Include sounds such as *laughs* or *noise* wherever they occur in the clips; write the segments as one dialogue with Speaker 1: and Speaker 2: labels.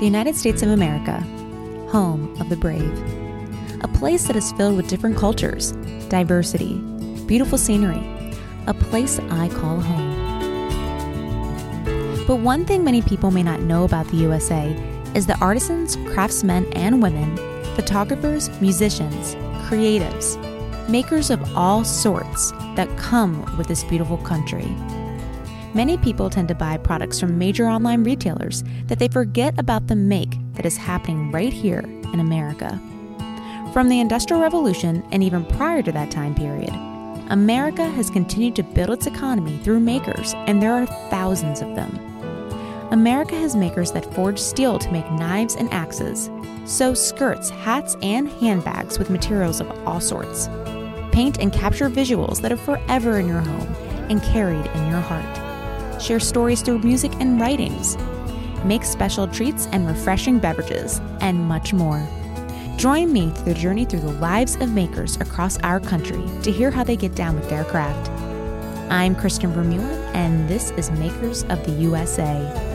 Speaker 1: the United States of America, home of the brave. A place that is filled with different cultures, diversity, beautiful scenery, a place I call home. But one thing many people may not know about the USA is that artisans, craftsmen, and women, photographers, musicians, creatives, makers of all sorts that come with this beautiful country. Many people tend to buy products from major online retailers that they forget about the make that is happening right here in America. From the Industrial Revolution and even prior to that time period, America has continued to build its economy through makers, and there are thousands of them. America has makers that forge steel to make knives and axes, sew skirts, hats, and handbags with materials of all sorts, paint and capture visuals that are forever in your home and carried in your heart, share stories through music and writings, make special treats and refreshing beverages, and much more. Join me through the journey through the lives of makers across our country to hear how they get down with their craft. I'm Kristen Vermeulen, and this is Makers of the USA.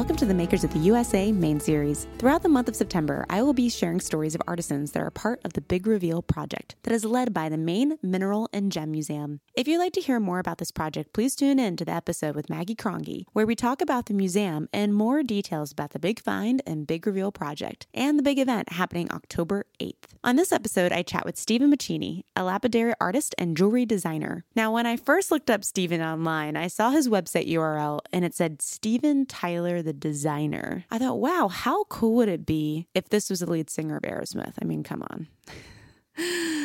Speaker 1: Welcome to the Makers of the USA main series. Throughout the month of September, I will be sharing stories of artisans that are part of the Big Reveal project that is led by the Maine Mineral and Gem Museum. If you'd like to hear more about this project, please tune in to the episode with Maggie Crongy, where we talk about the museum and more details about the Big Find and Big Reveal project and the big event happening October 8th. On this episode, I chat with Stephen Maccini, a lapidary artist and jewelry designer. Now, when I first looked up Stephen online, I saw his website URL and it said Stephen Tyler the designer. I thought, wow, how cool would it be if this was the lead singer of Aerosmith? I mean, come on.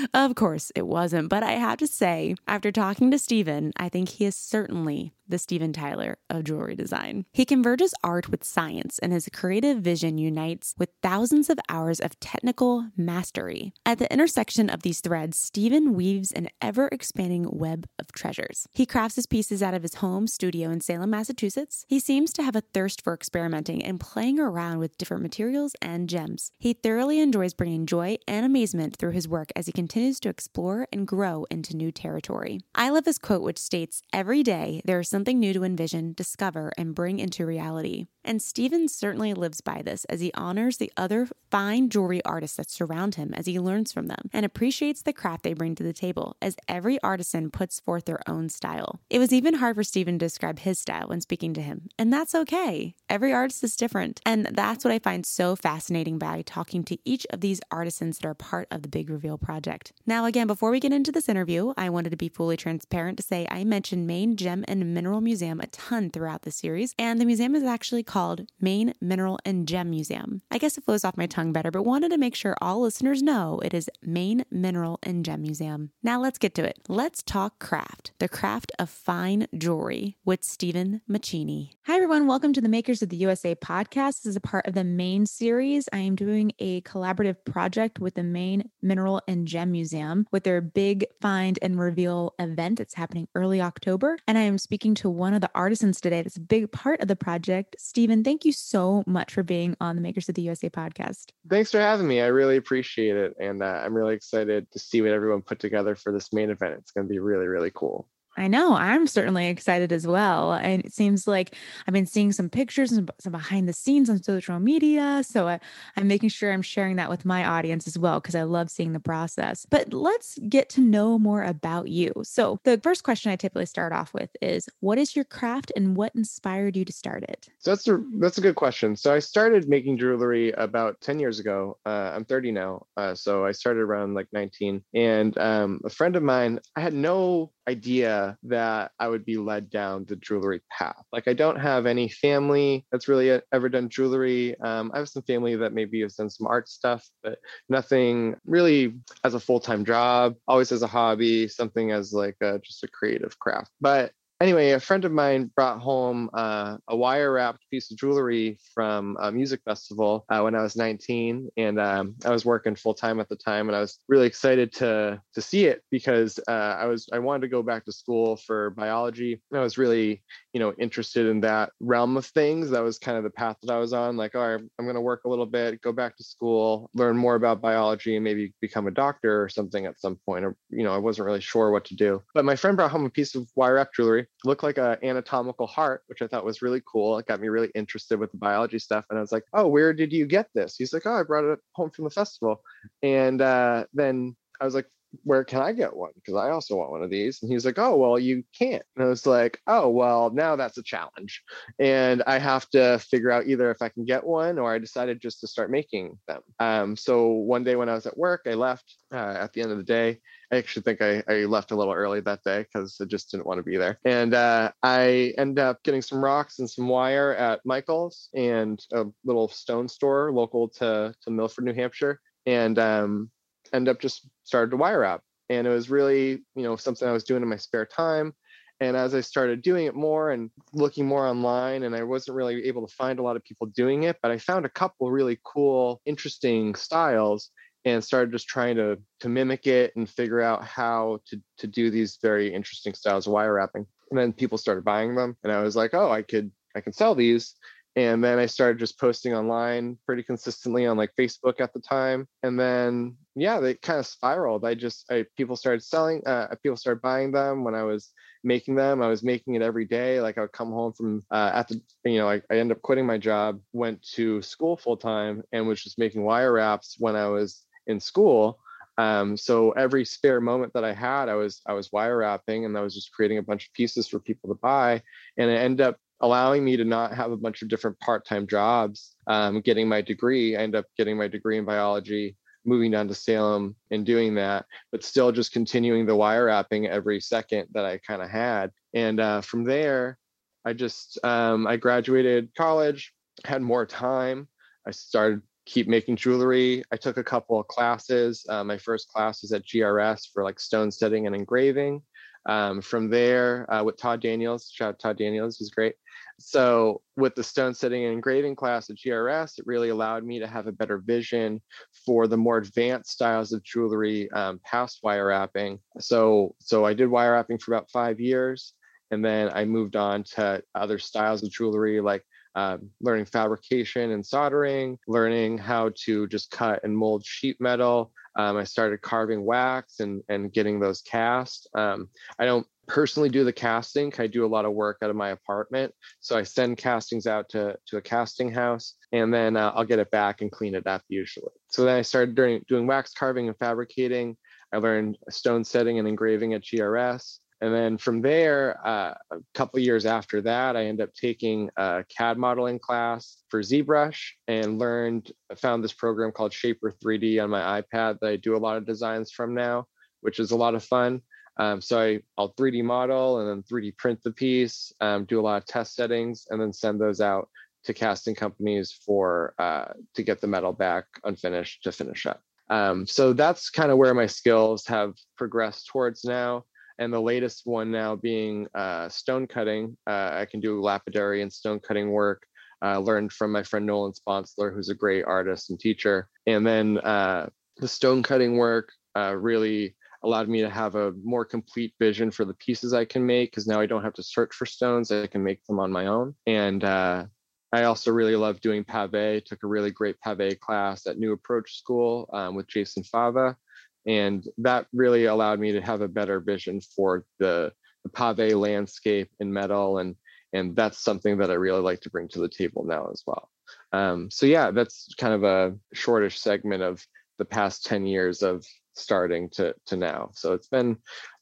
Speaker 1: *laughs* of course, it wasn't. But I have to say, after talking to Stephen, I think he is certainly the Stephen Tyler of jewelry design. He converges art with science, and his creative vision unites with thousands of hours of technical mastery. At the intersection of these threads, Stephen weaves an ever expanding web of treasures. He crafts his pieces out of his home studio in Salem, Massachusetts. He seems to have a thirst for experimenting and playing around with different materials and gems. He thoroughly enjoys bringing joy and amazement through his work as he continues to explore and grow into new territory. I love his quote, which states Every day there is something new to envision, discover, and bring into reality. And Stephen certainly lives by this as he honors the other fine jewelry artists that surround him as he learns from them and appreciates the craft they bring to the table as every artisan puts forth their own style. It was even hard for Stephen to describe his style when speaking to him, and that's okay. Every artist is different, and that's what I find so fascinating by talking to each of these artisans that are part of the Big Reveal project. Now, again, before we get into this interview, I wanted to be fully transparent to say I mentioned Maine Gem and Mineral Mineral Museum a ton throughout the series, and the museum is actually called Maine Mineral and Gem Museum. I guess it flows off my tongue better, but wanted to make sure all listeners know it is Maine Mineral and Gem Museum. Now let's get to it. Let's talk craft, the craft of fine jewelry with Stephen Machini. Hi, everyone. Welcome to the Makers of the USA podcast. This is a part of the main series. I am doing a collaborative project with the Maine Mineral and Gem Museum with their big find and reveal event. that's happening early October, and I am speaking to one of the artisans today that's a big part of the project. Stephen, thank you so much for being on the Makers of the USA podcast.
Speaker 2: Thanks for having me. I really appreciate it. And uh, I'm really excited to see what everyone put together for this main event. It's going to be really, really cool.
Speaker 1: I know. I'm certainly excited as well. And it seems like I've been seeing some pictures and some behind the scenes on social media. So I, am making sure I'm sharing that with my audience as well, because I love seeing the process. But let's get to know more about you. So the first question I typically start off with is what is your craft and what inspired you to start it?
Speaker 2: So that's a, that's a good question. So I started making jewelry about 10 years ago. Uh, I'm 30 now. Uh, so I started around like 19. And um, a friend of mine, I had no idea that I would be led down the jewelry path. Like I don't have any family that's really ever done jewelry. Um, I have some family that maybe has done some art stuff, but nothing really as a full time job. Always as a hobby, something as like a, just a creative craft. But anyway, a friend of mine brought home uh, a wire wrapped piece of jewelry from a music festival uh, when I was 19, and um, I was working full time at the time, and I was really excited to to see it because uh, I was I wanted to go back to school for biology. I was really you know interested in that realm of things. That was kind of the path that I was on. Like, all right, I'm going to work a little bit, go back to school, learn more about biology, and maybe become a doctor or something at some point. Or you know, I wasn't really sure what to do. But my friend brought home a piece of wire wrapped jewelry, looked like an anatomical heart, which I thought was really cool. It got me really interested with the biology stuff. And I was like, oh, where did you get this? He's like, oh, I brought it home from the festival. And uh, then I was like, where can I get one? Because I also want one of these. And he's like, oh, well, you can't. And I was like, oh, well, now that's a challenge. And I have to figure out either if I can get one or I decided just to start making them. Um, so one day when I was at work, I left uh, at the end of the day. I actually think I, I left a little early that day because I just didn't want to be there. And uh, I end up getting some rocks and some wire at Michael's and a little stone store local to, to Milford, New Hampshire. And um, end up just started to wire wrap. And it was really, you know, something I was doing in my spare time. And as I started doing it more and looking more online, and I wasn't really able to find a lot of people doing it, but I found a couple really cool, interesting styles and started just trying to to mimic it and figure out how to to do these very interesting styles of wire wrapping. And then people started buying them, and I was like, oh, I could I can sell these and then i started just posting online pretty consistently on like facebook at the time and then yeah they kind of spiraled. I just I, people started selling uh, people started buying them when i was making them. I was making it every day. Like i would come home from uh, at the you know I, I ended up quitting my job went to school full time and was just making wire wraps when i was in school. Um, so every spare moment that I had, I was I was wire wrapping and I was just creating a bunch of pieces for people to buy. And it ended up allowing me to not have a bunch of different part-time jobs um, getting my degree i end up getting my degree in biology moving down to salem and doing that but still just continuing the wire wrapping every second that i kind of had. And uh, from there i just um, i graduated college had more time i started keep making jewelry i took a couple of classes uh, my first class was at grs for like stone setting and engraving um, from there uh, with todd daniels shout out todd daniels he's great so with the stone setting and engraving class at GRS, it really allowed me to have a better vision for the more advanced styles of jewelry um, past wire wrapping. So so I did wire wrapping for about five years, and then I moved on to other styles of jewelry like um, learning fabrication and soldering, learning how to just cut and mold sheet metal. Um, I started carving wax and and getting those cast. Um, I don't personally do the casting. I do a lot of work out of my apartment. So I send castings out to, to a casting house and then uh, I'll get it back and clean it up usually. So then I started doing, doing wax carving and fabricating. I learned stone setting and engraving at GRS. And then from there, uh, a couple years after that, I ended up taking a CAD modeling class for ZBrush and learned, found this program called Shaper 3D on my iPad that I do a lot of designs from now, which is a lot of fun. Um, so I, will 3D model and then 3D print the piece, um, do a lot of test settings, and then send those out to casting companies for uh, to get the metal back unfinished to finish up. Um, so that's kind of where my skills have progressed towards now. And the latest one now being uh, stone cutting. Uh, I can do lapidary and stone cutting work. Uh, learned from my friend Nolan Sponsler, who's a great artist and teacher. And then uh, the stone cutting work uh, really allowed me to have a more complete vision for the pieces I can make because now I don't have to search for stones. I can make them on my own. And uh, I also really love doing pave. Took a really great pave class at New Approach School um, with Jason Fava. And that really allowed me to have a better vision for the, the pave landscape in metal. And, and that's something that I really like to bring to the table now as well. Um, so yeah, that's kind of a shortish segment of the past 10 years of starting to to now. So it's been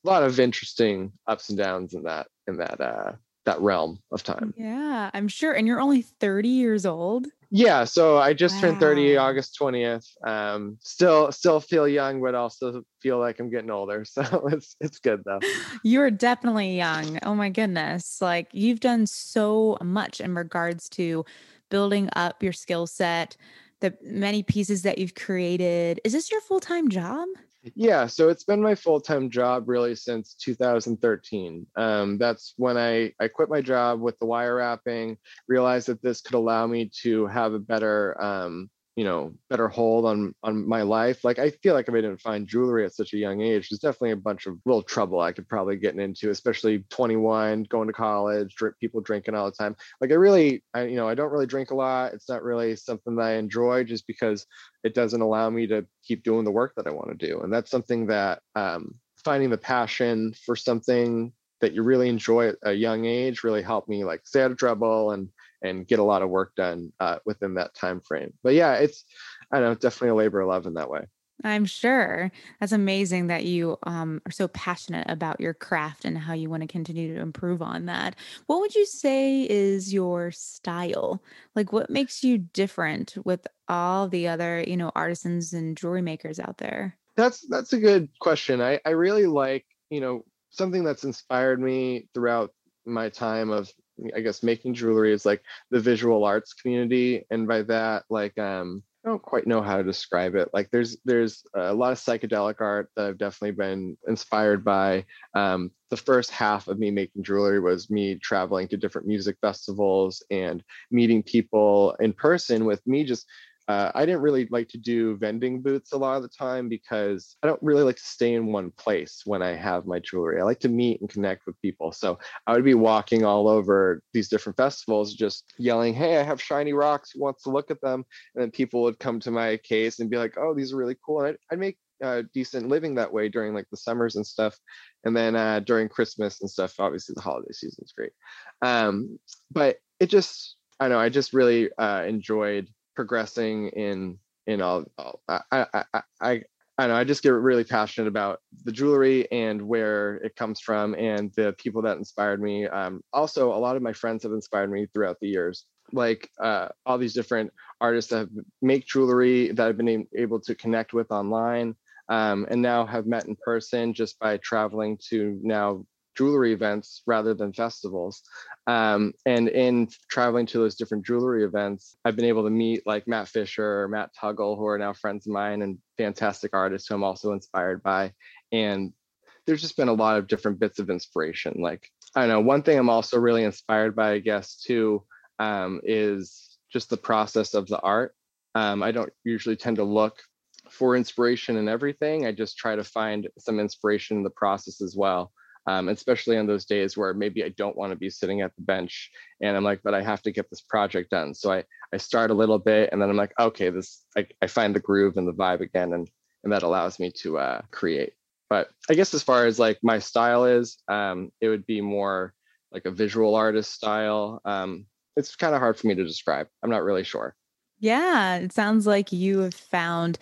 Speaker 2: a lot of interesting ups and downs in that in that uh that realm of time.
Speaker 1: Yeah, I'm sure. And you're only 30 years old.
Speaker 2: Yeah, so I just wow. turned 30 August 20th. Um still still feel young but also feel like I'm getting older. *laughs* So it's it's good though. *gasps*
Speaker 1: You're definitely young. Oh my goodness. Like you've done so much in regards to building up your skill set, the many pieces that you've created. Is this your full-time job?
Speaker 2: Yeah, so it's been my full time job really since 2013. Um, that's when I, I quit my job with the wire wrapping, realized that this could allow me to have a better um, you know better hold on on my life like i feel like if i didn't find jewelry at such a young age there's definitely a bunch of little trouble i could probably get into especially 21 going to college drink, people drinking all the time. Like i really i you know i don't really drink a lot. It's not really something that i enjoy just because it doesn't allow me to keep doing the work that i want to do and that's something that um, finding the passion for something that you really enjoy at a young age really helped me like stay out of trouble and and get a lot of work done uh, within that time frame. But yeah, it's I don't know, definitely a labor of love in that way.
Speaker 1: I'm sure that's amazing that you um, are so passionate about your craft and how you want to continue to improve on that. What would you say is your style? Like, what makes you different with all the other, you know, artisans and jewelry makers out there?
Speaker 2: That's that's a good question. I I really like you know something that's inspired me throughout my time of I guess making jewelry is like the visual arts community, and by that, like um, I don't quite know how to describe it. Like there's there's a lot of psychedelic art that I've definitely been inspired by. Um, the first half of me making jewelry was me traveling to different music festivals and meeting people in person with me just uh, I didn't really like to do vending booths a lot of the time because I don't really like to stay in one place when I have my jewelry. I like to meet and connect with people. So I would be walking all over these different festivals, just yelling, Hey, I have shiny rocks. Who wants to look at them? And then people would come to my case and be like, Oh, these are really cool. And I'd, I'd make uh, decent living that way during like the summers and stuff. And then uh, during Christmas and stuff, obviously the holiday season is great. Um, but it just, I know, I just really uh, enjoyed progressing in in all, all I, I I I know I just get really passionate about the jewelry and where it comes from and the people that inspired me. Um, also, a lot of my friends have inspired me throughout the years, like uh, all these different artists that make jewelry that I've been able to connect with online, um, and now have met in person just by traveling to now jewelry events rather than festivals. Um, and in traveling to those different jewelry events, I've been able to meet like Matt Fisher Matt Tuggle, who are now friends of mine and fantastic artists who I'm also inspired by. And there's just been a lot of different bits of inspiration. Like, I know, one thing I'm also really inspired by, I guess, too, um, is just the process of the art. Um, I don't usually tend to look for inspiration in everything. I just try to find some inspiration in the process as well um, especially on those days where maybe I don't want to be sitting at the bench and I'm like, but I have to get this project done. So I, I start a little bit and then I'm like, okay, this, I, I find the groove and the vibe again. And, and that allows me to uh, create. But I guess as far as like my style is, um, it would be more like a visual artist style. Um, it's kind of hard for me to describe. I'm not really sure.
Speaker 1: Yeah, it sounds like you have found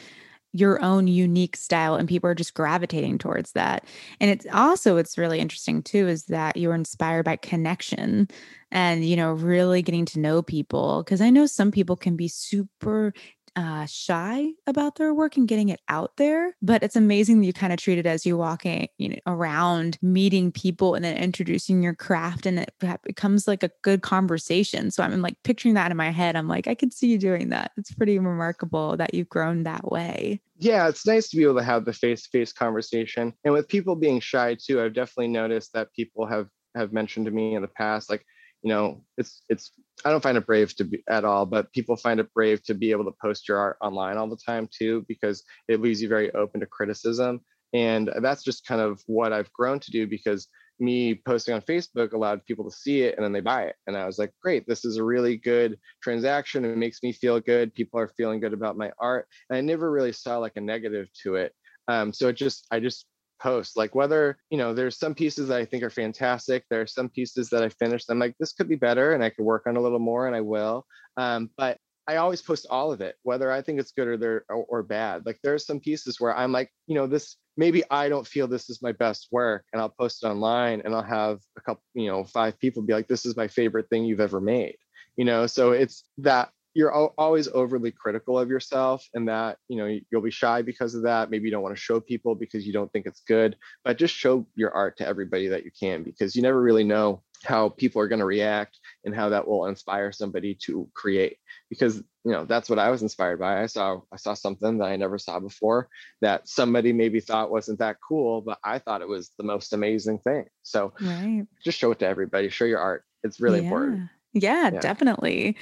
Speaker 1: your own unique style and people are just gravitating towards that. And it's also it's really interesting too is that you're inspired by connection and you know really getting to know people because i know some people can be super uh, shy about their work and getting it out there. But it's amazing that you kind of treat it as you walking you know, around, meeting people, and then introducing your craft, and it becomes like a good conversation. So I'm like picturing that in my head. I'm like, I could see you doing that. It's pretty remarkable that you've grown that way.
Speaker 2: Yeah, it's nice to be able to have the face-to-face conversation, and with people being shy too. I've definitely noticed that people have have mentioned to me in the past, like you know it's it's i don't find it brave to be at all but people find it brave to be able to post your art online all the time too because it leaves you very open to criticism. And that's just kind of what i've grown to do because me posting on facebook allowed people to see it and then they buy it. And i was like great this is a really good transaction. It makes me feel good. People are feeling good about my art. And i never really saw like a negative to it. Um, so it just i just post like whether you know there's some pieces that i think are fantastic there are some pieces that i finished i'm like this could be better and i could work on a little more and i will um, but i always post all of it whether i think it's good or there or, or bad like there's some pieces where i'm like you know this maybe i don't feel this is my best work and i'll post it online and i'll have a couple you know five people be like this is my favorite thing you've ever made you know so it's that you're always overly critical of yourself and that you know you'll be shy because of that. Maybe you don't want to show people because you don't think it's good but just show your art to everybody that you can because you never really know how people are going to react and how that will inspire somebody to create because you know that's what i was inspired by. I saw i saw something that i never saw before that somebody maybe thought wasn't that cool but i thought it was the most amazing thing. So right. just show it to everybody. Show your art. It's really yeah. important
Speaker 1: yeah, yeah, definitely.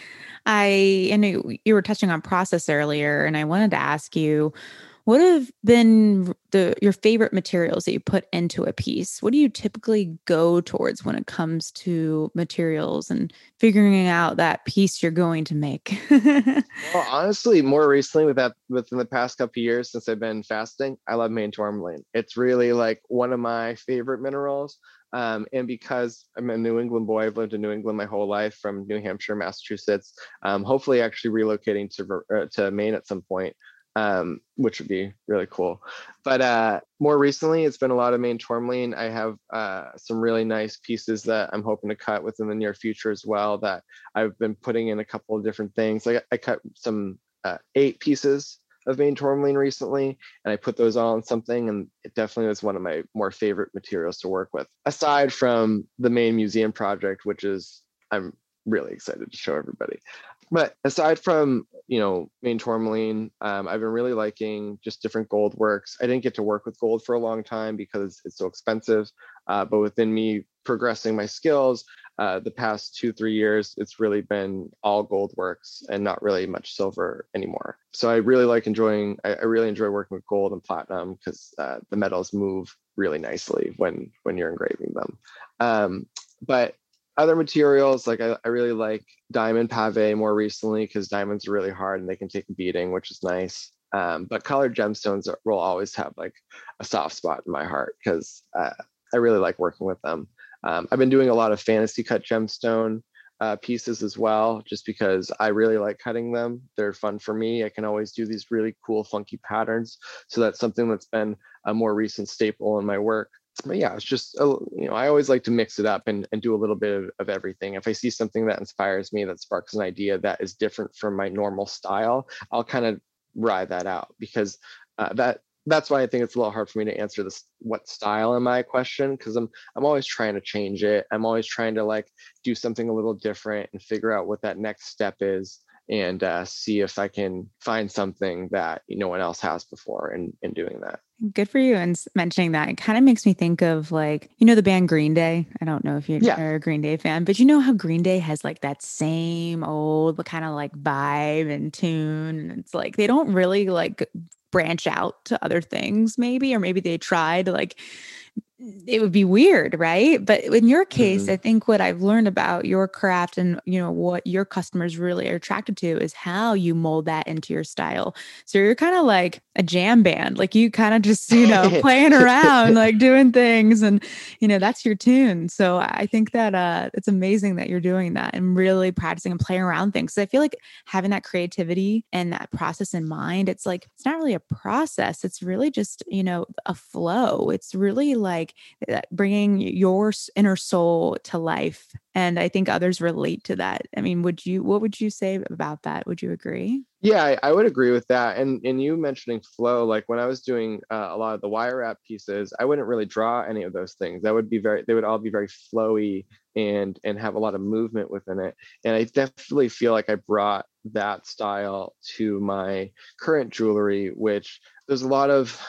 Speaker 1: I and you were touching on process earlier, and I wanted to ask you, what have been the your favorite materials that you put into a piece? What do you typically go towards when it comes to materials and figuring out that piece you're going to make?
Speaker 2: well, honestly, more recently with that within the past couple years since I've been faceting, I love Maine tourmaline. It's really like one of my favorite minerals. Um, and because I'm a New England boy, I've lived in New England my whole life from New Hampshire, Massachusetts. Um, hopefully, actually relocating to uh, to Maine at some point, um, which would be really cool. But uh, more recently, it's been a lot of Maine tourmaline. I have uh, some really nice pieces that I'm hoping to cut within the near future as well. That I've been putting in a couple of different things. Like I cut some uh, eight pieces of Maine tourmaline recently, and I put those on something, and it definitely was one of my more favorite materials to work with. Aside from the Maine museum project, which is I'm really excited to show everybody. But aside from you know Maine tourmaline, um, I've been really liking just different gold works. I didn't get to work with gold for a long time because it's so expensive. Uh, but within me progressing my skills, uh, the past two three years it's really been all gold works and not really much silver anymore. So i really like enjoying i, I really enjoy working with gold and platinum because uh, the metals move really nicely when when you're engraving them. Um, but other materials like I, I really like diamond pave more recently because diamonds are really hard and they can take a beating which is nice. Um, but colored gemstones will always have like a soft spot in my heart because uh, i really like working with them um, I've been doing a lot of fantasy cut gemstone uh, pieces as well, just because I really like cutting them. They're fun for me. I can always do these really cool, funky patterns. So that's something that's been a more recent staple in my work. But yeah, it's just, a, you know, I always like to mix it up and, and do a little bit of, of everything. If I see something that inspires me, that sparks an idea that is different from my normal style, I'll kind of ride that out because uh, that that's why I think it's a little hard for me to answer this what style am I question because I'm I'm always trying to change it. I'm always trying to like do something a little different and figure out what that next step is and uh, see if I can find something that no one else has before in, in doing that.
Speaker 1: Good for you. And mentioning that, it kind of makes me think of like, you know, the band Green Day. I don't know if you're yeah. a Green Day fan, but you know how Green Day has like that same old kind of like vibe and tune. And it's like they don't really like branch out to other things maybe or maybe they tried to like it would be weird, right? But in your case, mm-hmm. I think what I've learned about your craft and you know what your customers really are attracted to is how you mold that into your style. So you're kind of like a jam band, like you kind of just you know *laughs* playing around, like doing things, and you know that's your tune. So I think that uh, it's amazing that you're doing that and really practicing and playing around things. So I feel like having that creativity and that process in mind, it's like it's not really a process; it's really just you know a flow. It's really like like bringing your inner soul to life and i think others relate to that. I mean would you what would you say about that? Would you agree?
Speaker 2: Yeah I, I would agree with that and and you mentioning flow like when i was doing uh, a lot of the wire wrap pieces i wouldn't really draw any of those things. That would be very they would all be very flowy and and have a lot of movement within it and i definitely feel like i brought that style to my current jewelry which there's a lot of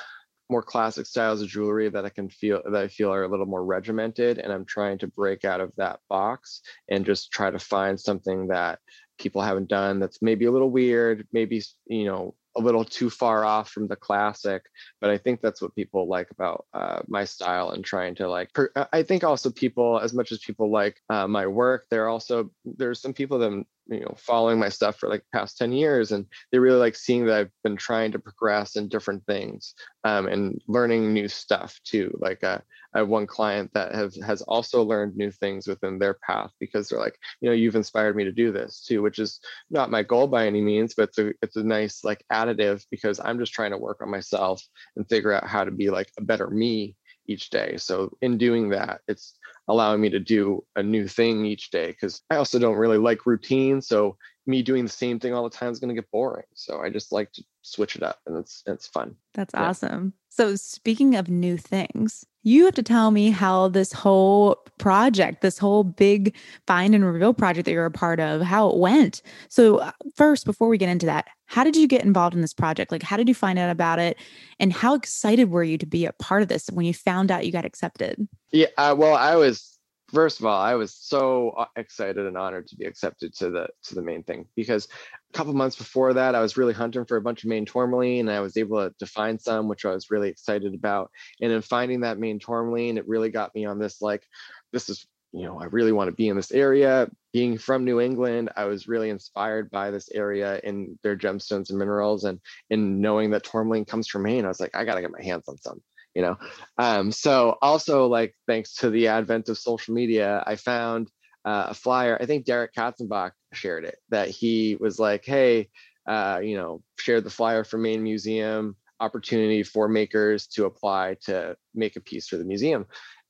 Speaker 2: more classic styles of jewelry that I can feel that I feel are a little more regimented. And I'm trying to break out of that box and just try to find something that people haven't done that's maybe a little weird, maybe, you know, a little too far off from the classic but i think that's what people like about uh, my style and trying to like per- i think also people as much as people like uh, my work there are also there's some people that you know following my stuff for like past 10 years and they really like seeing that i've been trying to progress in different things um, and learning new stuff too like uh, i have one client that has has also learned new things within their path because they're like you know you've inspired me to do this too which is not my goal by any means but it's a, it's a nice like additive because i'm just trying to work on myself and figure out how to be like a better me each day so in doing that it's allowing me to do a new thing each day because I also don't really like routine. So me doing the same thing all the time is going to get boring. So I just like to switch it up and it's it's fun.
Speaker 1: That's yeah. awesome. So speaking of new things, you have to tell me how this whole project, this whole big find and reveal project that you're a part of, how it went. So uh, first, before we get into that, how did you get involved in this project? Like how did you find out about it and how excited were you to be a part of this when you found out you got accepted?
Speaker 2: Yeah, uh, well, I was first of all, I was so uh, excited and honored to be accepted to the to the main thing because a couple months before that, I was really hunting for a bunch of Maine tourmaline, and I was able to, to find some, which I was really excited about. And in finding that Maine tourmaline, it really got me on this like, this is you know, I really want to be in this area. Being from New England, I was really inspired by this area and their gemstones and minerals, and in knowing that tourmaline comes from Maine, I was like, I got to get my hands on some you know? Um, so also like thanks to the advent of social media i found uh, a flyer i think derek katzenbach shared it that he was like hey uh, you know shared the flyer for maine museum opportunity for makers to apply to make a piece for the museum.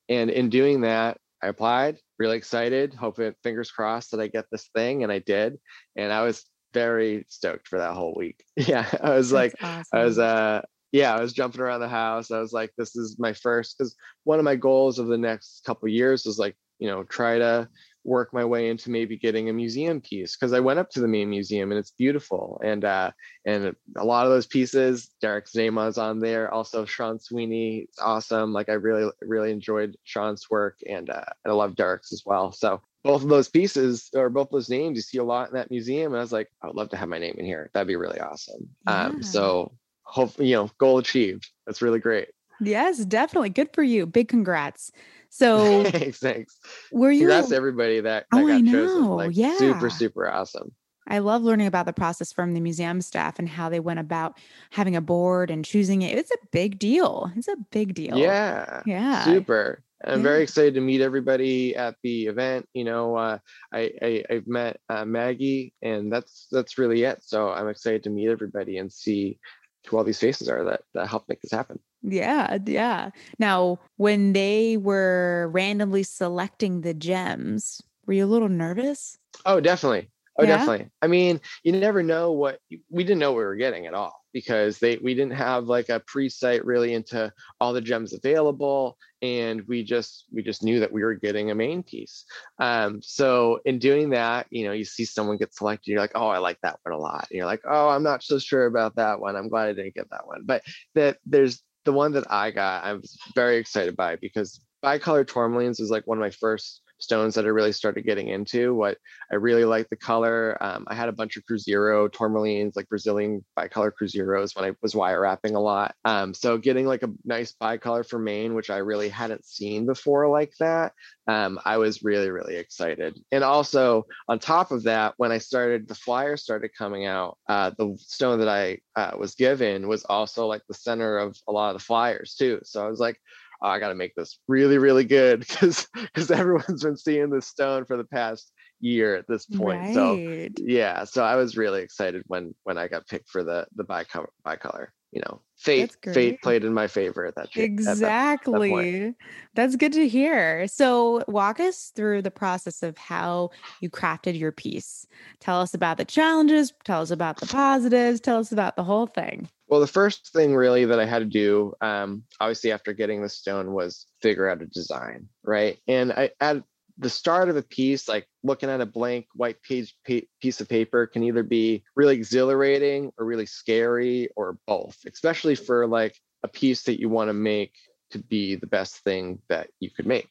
Speaker 2: And in doing that i applied really excited hoping fingers crossed that i get this thing and i did and i was very stoked for that whole week. *laughs* Yeah i was That's like awesome. i was uh yeah, I was jumping around the house. I was like, this is my first because one of my goals of the next couple years was like, you know, try to work my way into maybe getting a museum piece because I went up to the Maine museum and it's beautiful and uh and a lot of those pieces Derek Zema's on there also Sean Sweeney it's awesome like I really really enjoyed Sean's work and uh and I love Derek's as well so both of those pieces or both those names you see a lot in that museum and I was like I would love to have my name in here that'd be really awesome yeah. um so hope you know goal achieved that's really great
Speaker 1: yes definitely good for you big congrats *laughs* so
Speaker 2: thanks thanks
Speaker 1: were you
Speaker 2: congrats everybody that, that
Speaker 1: oh,
Speaker 2: got
Speaker 1: I know.
Speaker 2: chosen like
Speaker 1: yeah
Speaker 2: super super awesome
Speaker 1: I love learning about the process from the museum staff and how they went about having a board and choosing it. It's a big deal. It's a big deal.
Speaker 2: Yeah.
Speaker 1: Yeah.
Speaker 2: Super. I'm yeah. very excited to meet everybody at the event. You know, uh, I, I have met uh, Maggie, and that's that's really it. So I'm excited to meet everybody and see who all these faces are that that help make this happen.
Speaker 1: Yeah, yeah. Now, when they were randomly selecting the gems, were you a little nervous?
Speaker 2: Oh, definitely. Oh, yeah? definitely. I mean, you never know what we didn't know what we were getting at all because they we didn't have like a pre-site really into all the gems available and we just we just knew that we were getting a Maine piece um, so in doing that you know you see someone get selected you're like oh i like that one a lot and you're like oh i'm not so sure about that one i'm glad i didn't get that one but that there's the one that i got i was very excited by because bicolor tourmalines was like one of my first stones that I really started getting into. What I really like the color. Um, I had a bunch of Cruzeiro tourmalines, like Brazilian bicolor Cruzeiros when I was wire wrapping a lot. Um, so getting like a nice bicolor for Maine, which I really hadn't seen before like that, um, I was really, really excited. And also on top of that, when I started, the flyer started coming out, uh, the stone that I uh, was given was also like the center of a lot of the flyers too. So I was like, oh, I got to make this really, really good *laughs* because because everyone's been seeing this stone for the past year at this point. Right. So yeah, so I was really excited when when I got picked for the the bicolor bicolor. You know, fate fate played in my favor at that.
Speaker 1: Exactly. That, that That's good to hear. So walk us through the process of how you crafted your piece. Tell us about the challenges. Tell us about the positives. Tell us about the whole thing.
Speaker 2: Well, the first thing really that I had to do, um, obviously after getting the stone, was figure out a design, right? And I at the start of a piece, like looking at a blank white page pa- piece of paper, can either be really exhilarating or really scary or both, especially for like a piece that you want to make to be the best thing that you could make.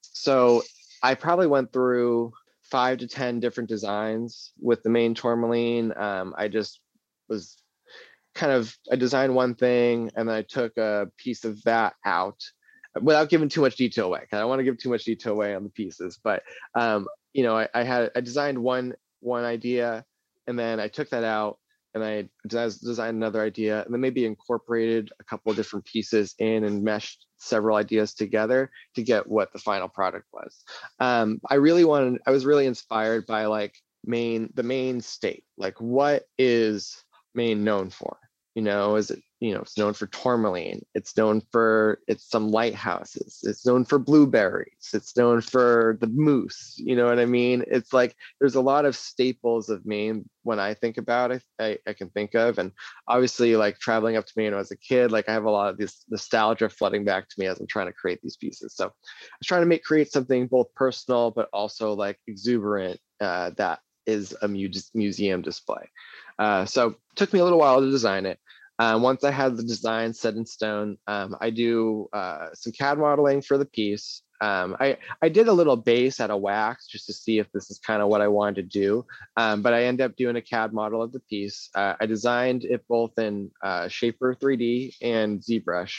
Speaker 2: So I probably went through five to ten different designs with the Maine tourmaline. Um, I just was kind of I designed one thing and then I took a piece of that out without giving too much detail away. I don't want to give too much detail away on the pieces, but um, you know, I, I, had I designed one one idea and then I took that out and I designed another idea and then maybe incorporated a couple of different pieces in and meshed several ideas together to get what the final product was. Um, I really wanted I was really inspired by like Maine the Maine state like what is Maine known for you know is it you know it's known for tourmaline it's known for it's some lighthouses it's known for blueberries it's known for the moose you know what i mean? It's like there's a lot of staples of maine when i think about it i, I can think of and obviously like traveling up to maine as a kid like i have a lot of this nostalgia flooding back to me as i'm trying to create these pieces so i was trying to make create something both personal but also like exuberant uh, that is a mu- museum display. Uh, so took me a little while to design it uh, once I had the design set in stone, um, I do uh, some CAD modeling for the piece. Um, I, I did a little base at a wax just to see if this is kind of what I wanted to do, um, but I end up doing a CAD model of the piece. Uh, I designed it both in uh, Shapr3D and ZBrush.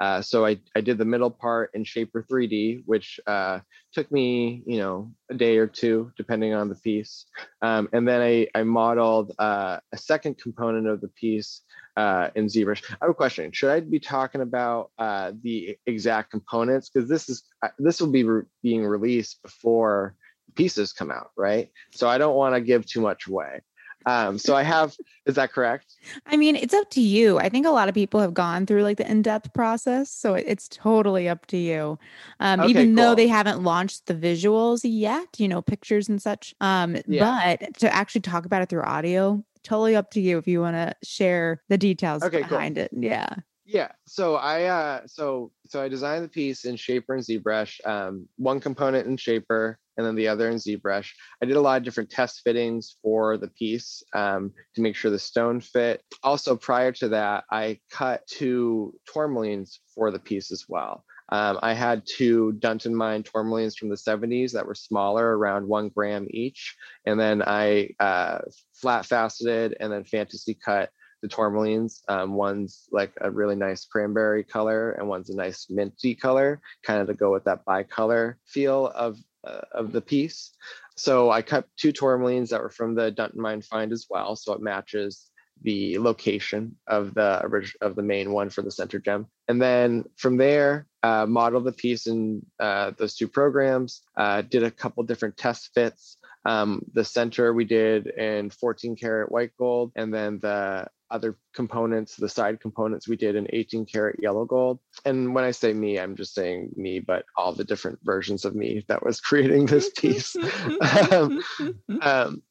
Speaker 2: Uh, so I, I did the middle part in Shapr3D, which uh, took me, you know, a day or two, depending on the piece. Um, and then I, I modeled uh, a second component of the piece uh, in ZBrush. I have a question. Should I be talking about uh, the exact components? Because this is this will be re- being released before pieces come out, right? So I don't want to give too much away. Um, so I have, is that correct?
Speaker 3: I mean, it's up to you. I think a lot of people have gone through like the in-depth process, so it's totally up to you. Um, okay, even cool. though they haven't launched the visuals yet, you know, pictures and such. Um, yeah. but to actually talk about it through audio, totally up to you if you want to share the details okay, behind cool. it. Yeah.
Speaker 2: Yeah. So I uh so so I designed the piece in Shapr and ZBrush, um, one component in Shapr and then the other in ZBrush. I did a lot of different test fittings for the piece um, to make sure the stone fit. Also, prior to that, I cut two tourmalines for the piece as well. Um, I had two Dunton Mine tourmalines from the 70s that were smaller, around one gram each. And then I uh, flat faceted and then fantasy cut the tourmalines. Um, one's like a really nice cranberry color and one's a nice minty color, kind of to go with that bicolor feel of, uh, of the piece. So I cut two tourmalines that were from the Dunton Mine find as well. So it matches the location of the original of the main one for the center gem and then from there uh, modeled the piece in uh, those two programs uh, did a couple different test fits um, the center we did in 14 karat white gold and then the other components the side components we did in 18 karat yellow gold and when i say me i'm just saying me but all the different versions of me that was *laughs* creating this piece um, um,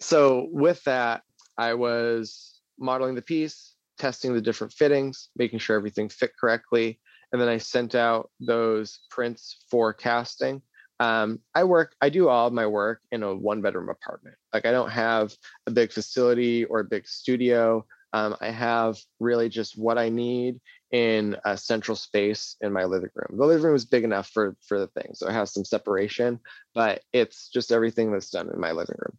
Speaker 2: so with that i was modeling the piece, testing the different fittings, making sure everything fit correctly. And then I sent out those prints for casting. Um, I work, I do all of my work in a one bedroom apartment. Like I don't have a big facility or a big studio. Um, I have really just what I need in a central space in my living room. The living room is big enough for for the thing, so it has some separation, but it's just everything that's done in my living room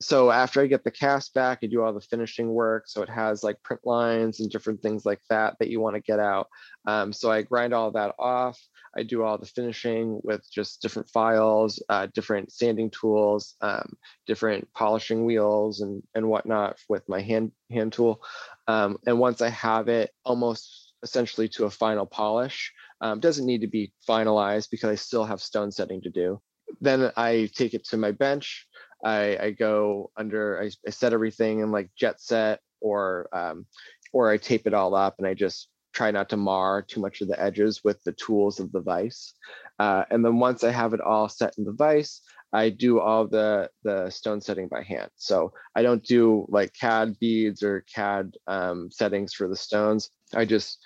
Speaker 2: so after I get the cast back, I do all the finishing work. So it has like print lines and different things like that that you want to get out. Um, so I grind all that off. I do all the finishing with just different files, uh, different sanding tools, um, different polishing wheels and, and whatnot with my hand, hand tool. Um, and once I have it almost essentially to a final polish, um, doesn't need to be finalized because I still have stone setting to do. Then I take it to my bench. I, I go under, I, I, set everything in like jet set or, um, or I tape it all up and I just try not to mar too much of the edges with the tools of the vise. Uh, and then once I have it all set in the vise, I do all the the stone setting by hand. So I don't do like CAD beads or CAD um, settings for the stones. I just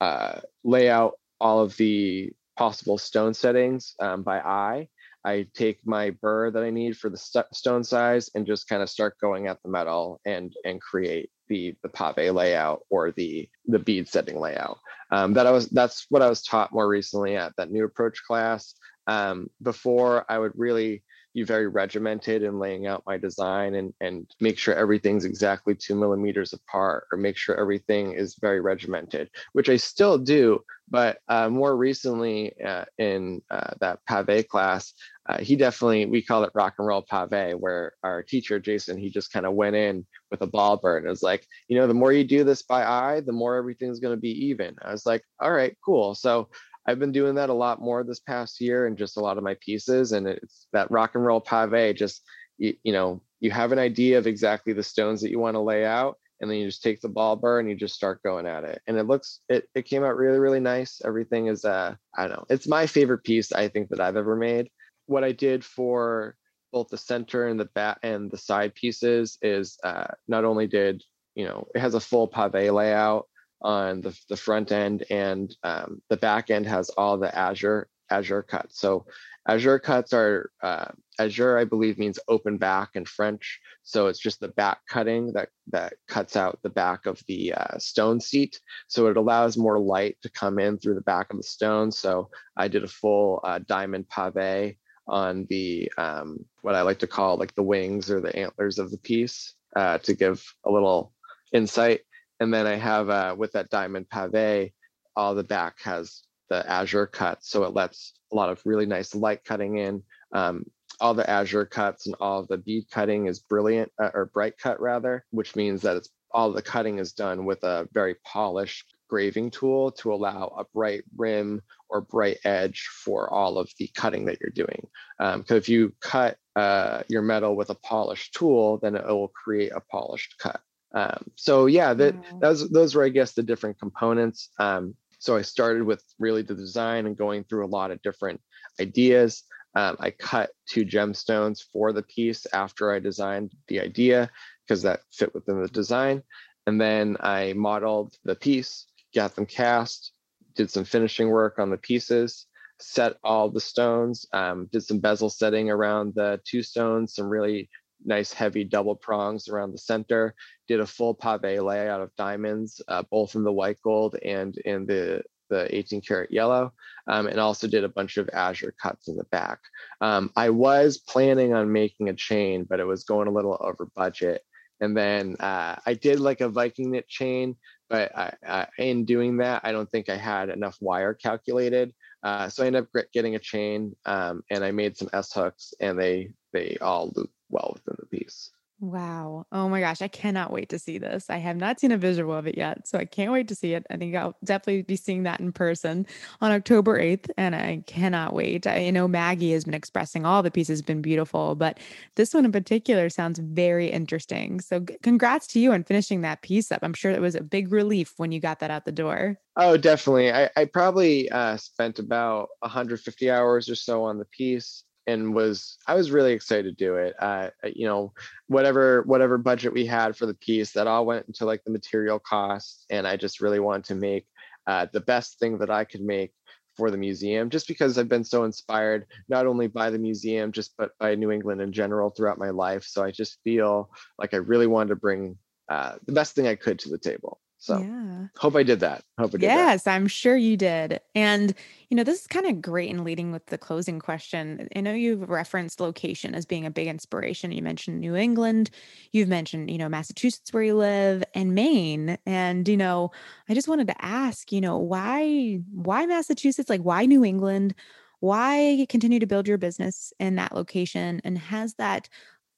Speaker 2: uh, lay out all of the possible stone settings um, by eye I take my burr that I need for the st- stone size and just kind of start going at the metal and and create the the pave layout or the the bead setting layout. Um, that I was that's what I was taught more recently at that new approach class. Um, before I would really be very regimented in laying out my design and and make sure everything's exactly two millimeters apart or make sure everything is very regimented, which I still do. But uh, more recently uh, in uh, that pave class, uh, he definitely we call it rock and roll pave where our teacher jason he just kind of went in with a ball burr. It was like you know the more you do this by eye the more everything's going to be even. I was like all right cool. So i've been doing that a lot more this past year and just a lot of my pieces and it's that rock and roll pave just you, you know you have an idea of exactly the stones that you want to lay out and then you just take the ball burr and you just start going at it. And it looks it, it came out really really nice. Everything is uh i don't know it's my favorite piece i think that i've ever made. What i did for both the center and the back and the side pieces is uh not only did you know it has a full pave layout on the, the front end and um, the back end has all the azure azure cuts. So azure cuts are uh, azure i believe means open back in french. So it's just the back cutting that that cuts out the back of the uh, stone seat. So it allows more light to come in through the back of the stone. So i did a full uh, diamond pave on the um, what i like to call like the wings or the antlers of the piece uh, to give a little insight. And then i have uh, with that diamond pave all the back has the azure cut so it lets a lot of really nice light cutting in. Um, all the azure cuts and all the bead cutting is brilliant uh, or bright cut rather, which means that it's all the cutting is done with a very polished graving tool to allow a bright rim or bright edge for all of the cutting that you're doing. Because um, if you cut uh, your metal with a polished tool, then it will create a polished cut. Um, so yeah, that those those were I guess the different components. Um, so I started with really the design and going through a lot of different ideas. Um, I cut two gemstones for the piece after I designed the idea because that fit within the design. And then I modeled the piece, got them cast, did some finishing work on the pieces, set all the stones, um, did some bezel setting around the two stones, some really nice heavy double prongs around the center, did a full pave layout of diamonds, uh, both in the white gold and in the the 18 karat yellow, um, and also did a bunch of azure cuts in the back. Um, I was planning on making a chain, but it was going a little over budget. And then uh, I did like a Viking knit chain, but I, I, in doing that, I don't think I had enough wire calculated. Uh, so I ended up getting a chain, um, and I made some S hooks, and they they all loop well within the piece.
Speaker 1: Wow. Oh my gosh. I cannot wait to see this. I have not seen a visual of it yet. So I can't wait to see it. I think I'll definitely be seeing that in person on October 8th. And I cannot wait. I know Maggie has been expressing all the pieces been beautiful, but this one in particular sounds very interesting. So congrats to you on finishing that piece up. I'm sure it was a big relief when you got that out the door.
Speaker 2: Oh, definitely. I, I probably uh, spent about 150 hours or so on the piece and was I was really excited to do it. Uh, you know, whatever whatever budget we had for the piece, that all went into like the material costs, and I just really wanted to make uh, the best thing that I could make for the museum, just because I've been so inspired not only by the museum, just but by New England in general throughout my life. So I just feel like I really wanted to bring uh, the best thing I could to the table. So yeah. hope I did that. Hope I did
Speaker 1: yes,
Speaker 2: that.
Speaker 1: I'm sure you did. And you know, this is kind of great in leading with the closing question. I know you've referenced location as being a big inspiration. You mentioned New England, you've mentioned, you know, Massachusetts where you live and Maine. And, you know, I just wanted to ask, you know, why why Massachusetts? Like why New England? Why continue to build your business in that location? And has that,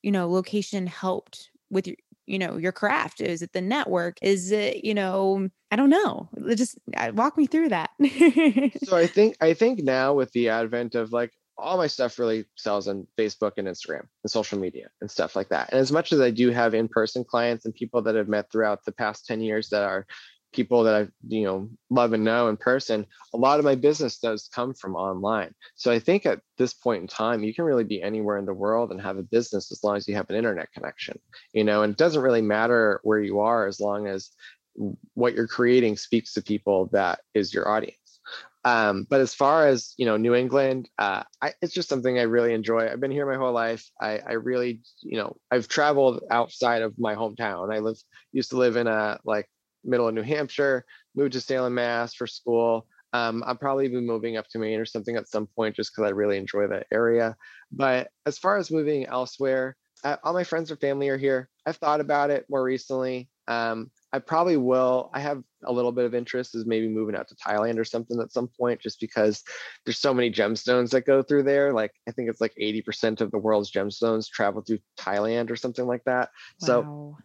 Speaker 1: you know, location helped with your you know your craft is it the network? Is it you know i don't know just uh, walk me through that.
Speaker 2: So i think i think now with the advent of like all my stuff really sells on facebook and instagram and social media and stuff like that. And as much as i do have in-person clients and people that i've met throughout the past 10 years that are people that I you know love and know in person, a lot of my business does come from online. So I think at this point in time, you can really be anywhere in the world and have a business as long as you have an internet connection. You know, and it doesn't really matter where you are as long as what you're creating speaks to people that is your audience. Um, but as far as you know, New England, uh, I, it's just something I really enjoy. I've been here my whole life. I, I really, you know, I've traveled outside of my hometown. I live used to live in a like middle of New Hampshire, moved to Salem, Mass for school. Um, I'll probably be moving up to Maine or something at some point just because I really enjoy that area. But as far as moving elsewhere, uh, all my friends or family are here. I've thought about it more recently. Um, I probably will. I have a little bit of interest is maybe moving out to Thailand or something at some point, just because there's so many gemstones that go through there. Like I think it's like 80% of the world's gemstones travel through Thailand or something like that. Wow. So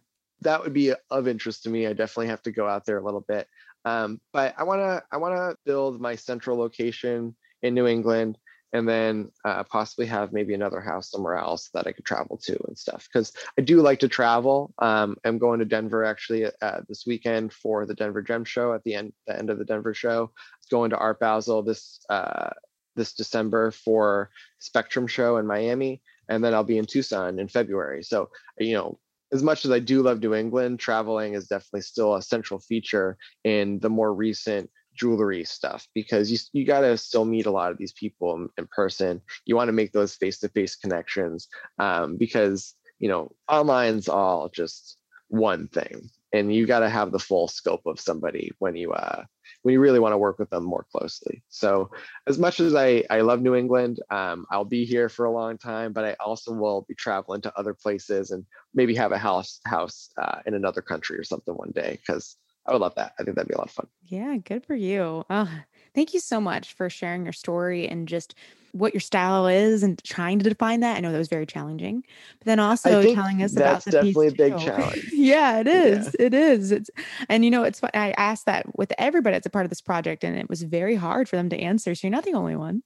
Speaker 2: that would be of interest to me. I definitely have to go out there a little bit. Um, but I want to I want to build my central location in New England and then uh, possibly have maybe another house somewhere else that I could travel to and stuff. Because I do like to travel. Um, I'm going to Denver actually uh, this weekend for the Denver Gem Show at the end the end of the Denver show. Going to Art Basel this uh, this December for Spectrum Show in Miami, and then I'll be in Tucson in February. So you know as much as I do love New England, traveling is definitely still a central feature in the more recent jewelry stuff because you you got to still meet a lot of these people in, in person. You want to make those face to face connections um, because you know online's all just one thing, and you got to have the full scope of somebody when you uh, when you really want to work with them more closely. So as much as I, I love New England, um, I'll be here for a long time, but I also will be traveling to other places and maybe have a house house uh, in another country or something one day because I would love that. I think that'd be a lot of fun.
Speaker 3: Yeah, good for you. Oh, thank you so much for sharing your story and just what your style is and trying to define that. I know that was very challenging, but then also telling us
Speaker 2: about
Speaker 3: the
Speaker 2: definitely
Speaker 3: a
Speaker 2: big *laughs* challenge.
Speaker 3: yeah, it is. Yeah. It is. It's and you know it's I asked that with everybody that's a part of this project, and it was very hard for them to answer. So you're not the only one.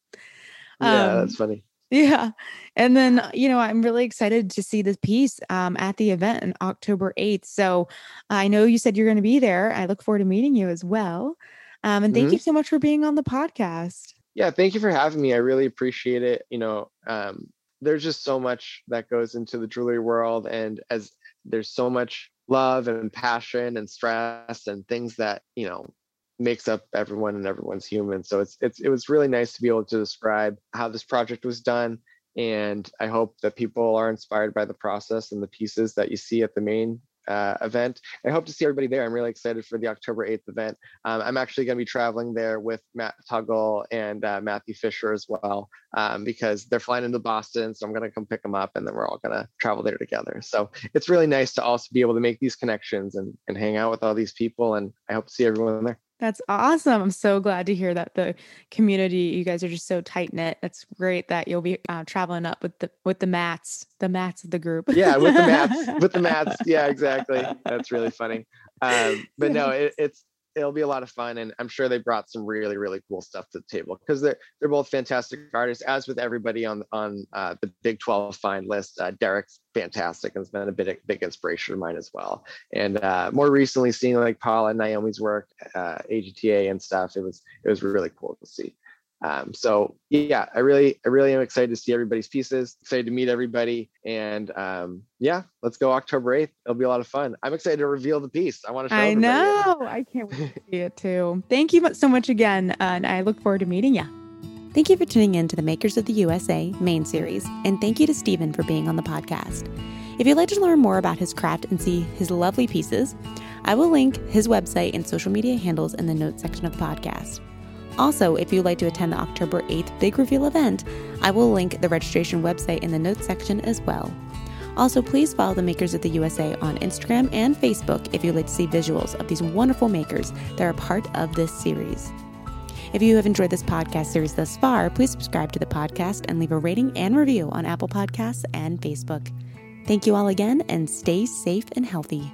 Speaker 2: Yeah, um, that's funny.
Speaker 3: Yeah. And then, you know, I'm really excited to see this piece um, at the event on October 8th. So I know you said you're going to be there. I look forward to meeting you as well. Um, and thank mm-hmm. you so much for being on the podcast.
Speaker 2: Yeah. Thank you for having me. I really appreciate it. You know, um, there's just so much that goes into the jewelry world. And as there's so much love and passion and stress and things that, you know, makes up everyone and everyone's human. So it's it's it was really nice to be able to describe how this project was done. And I hope that people are inspired by the process and the pieces that you see at the main uh, event. I hope to see everybody there. I'm really excited for the October 8th event. Um, I'm actually going to be traveling there with Matt Tuggle and uh, Matthew Fisher as well um, because they're flying into Boston. So I'm going to come pick them up and then we're all going to travel there together. So it's really nice to also be able to make these connections and, and hang out with all these people. And I hope to see everyone there.
Speaker 3: That's awesome. I'm so glad to hear that the community, you guys are just so tight knit. That's great that you'll be uh, traveling up with the with the mats, the mats of the group.
Speaker 2: yeah, with the mats, with the mats. Yeah, *laughs* exactly. That's really funny. Um, but no, *laughs* it, it's it'll be a lot of fun and i'm sure they brought some really really cool stuff to the table because they're they're both fantastic artists as with everybody on on uh, the big 12 find list uh, derek's fantastic and has been a big big inspiration of mine as well and uh, more recently seeing like paula and naomi's work uh, agta and stuff it was it was really cool to see um, so yeah, I really, I really am excited to see everybody's pieces. Excited to meet everybody, and um, yeah, let's go October eighth. It'll be a lot of fun. I'm excited to reveal the piece. I want to show. You.
Speaker 3: I know. I can't wait to see it too. Thank you so much again, and I look forward to meeting you.
Speaker 1: Thank you for tuning in to the Makers of the USA Maine series, and thank you to Stephen for being on the podcast. If you'd like to learn more about his craft and see his lovely pieces, I will link his website and social media handles in the notes section of the podcast. Also, if you'd like to attend the October 8th Big Reveal event, I will link the registration website in the notes section as well. Also, please follow the Makers of the USA on Instagram and Facebook if you'd like to see visuals of these wonderful makers that are part of this series. If you have enjoyed this podcast series thus far, please subscribe to the podcast and leave a rating and review on Apple Podcasts and Facebook. Thank you all again and stay safe and healthy.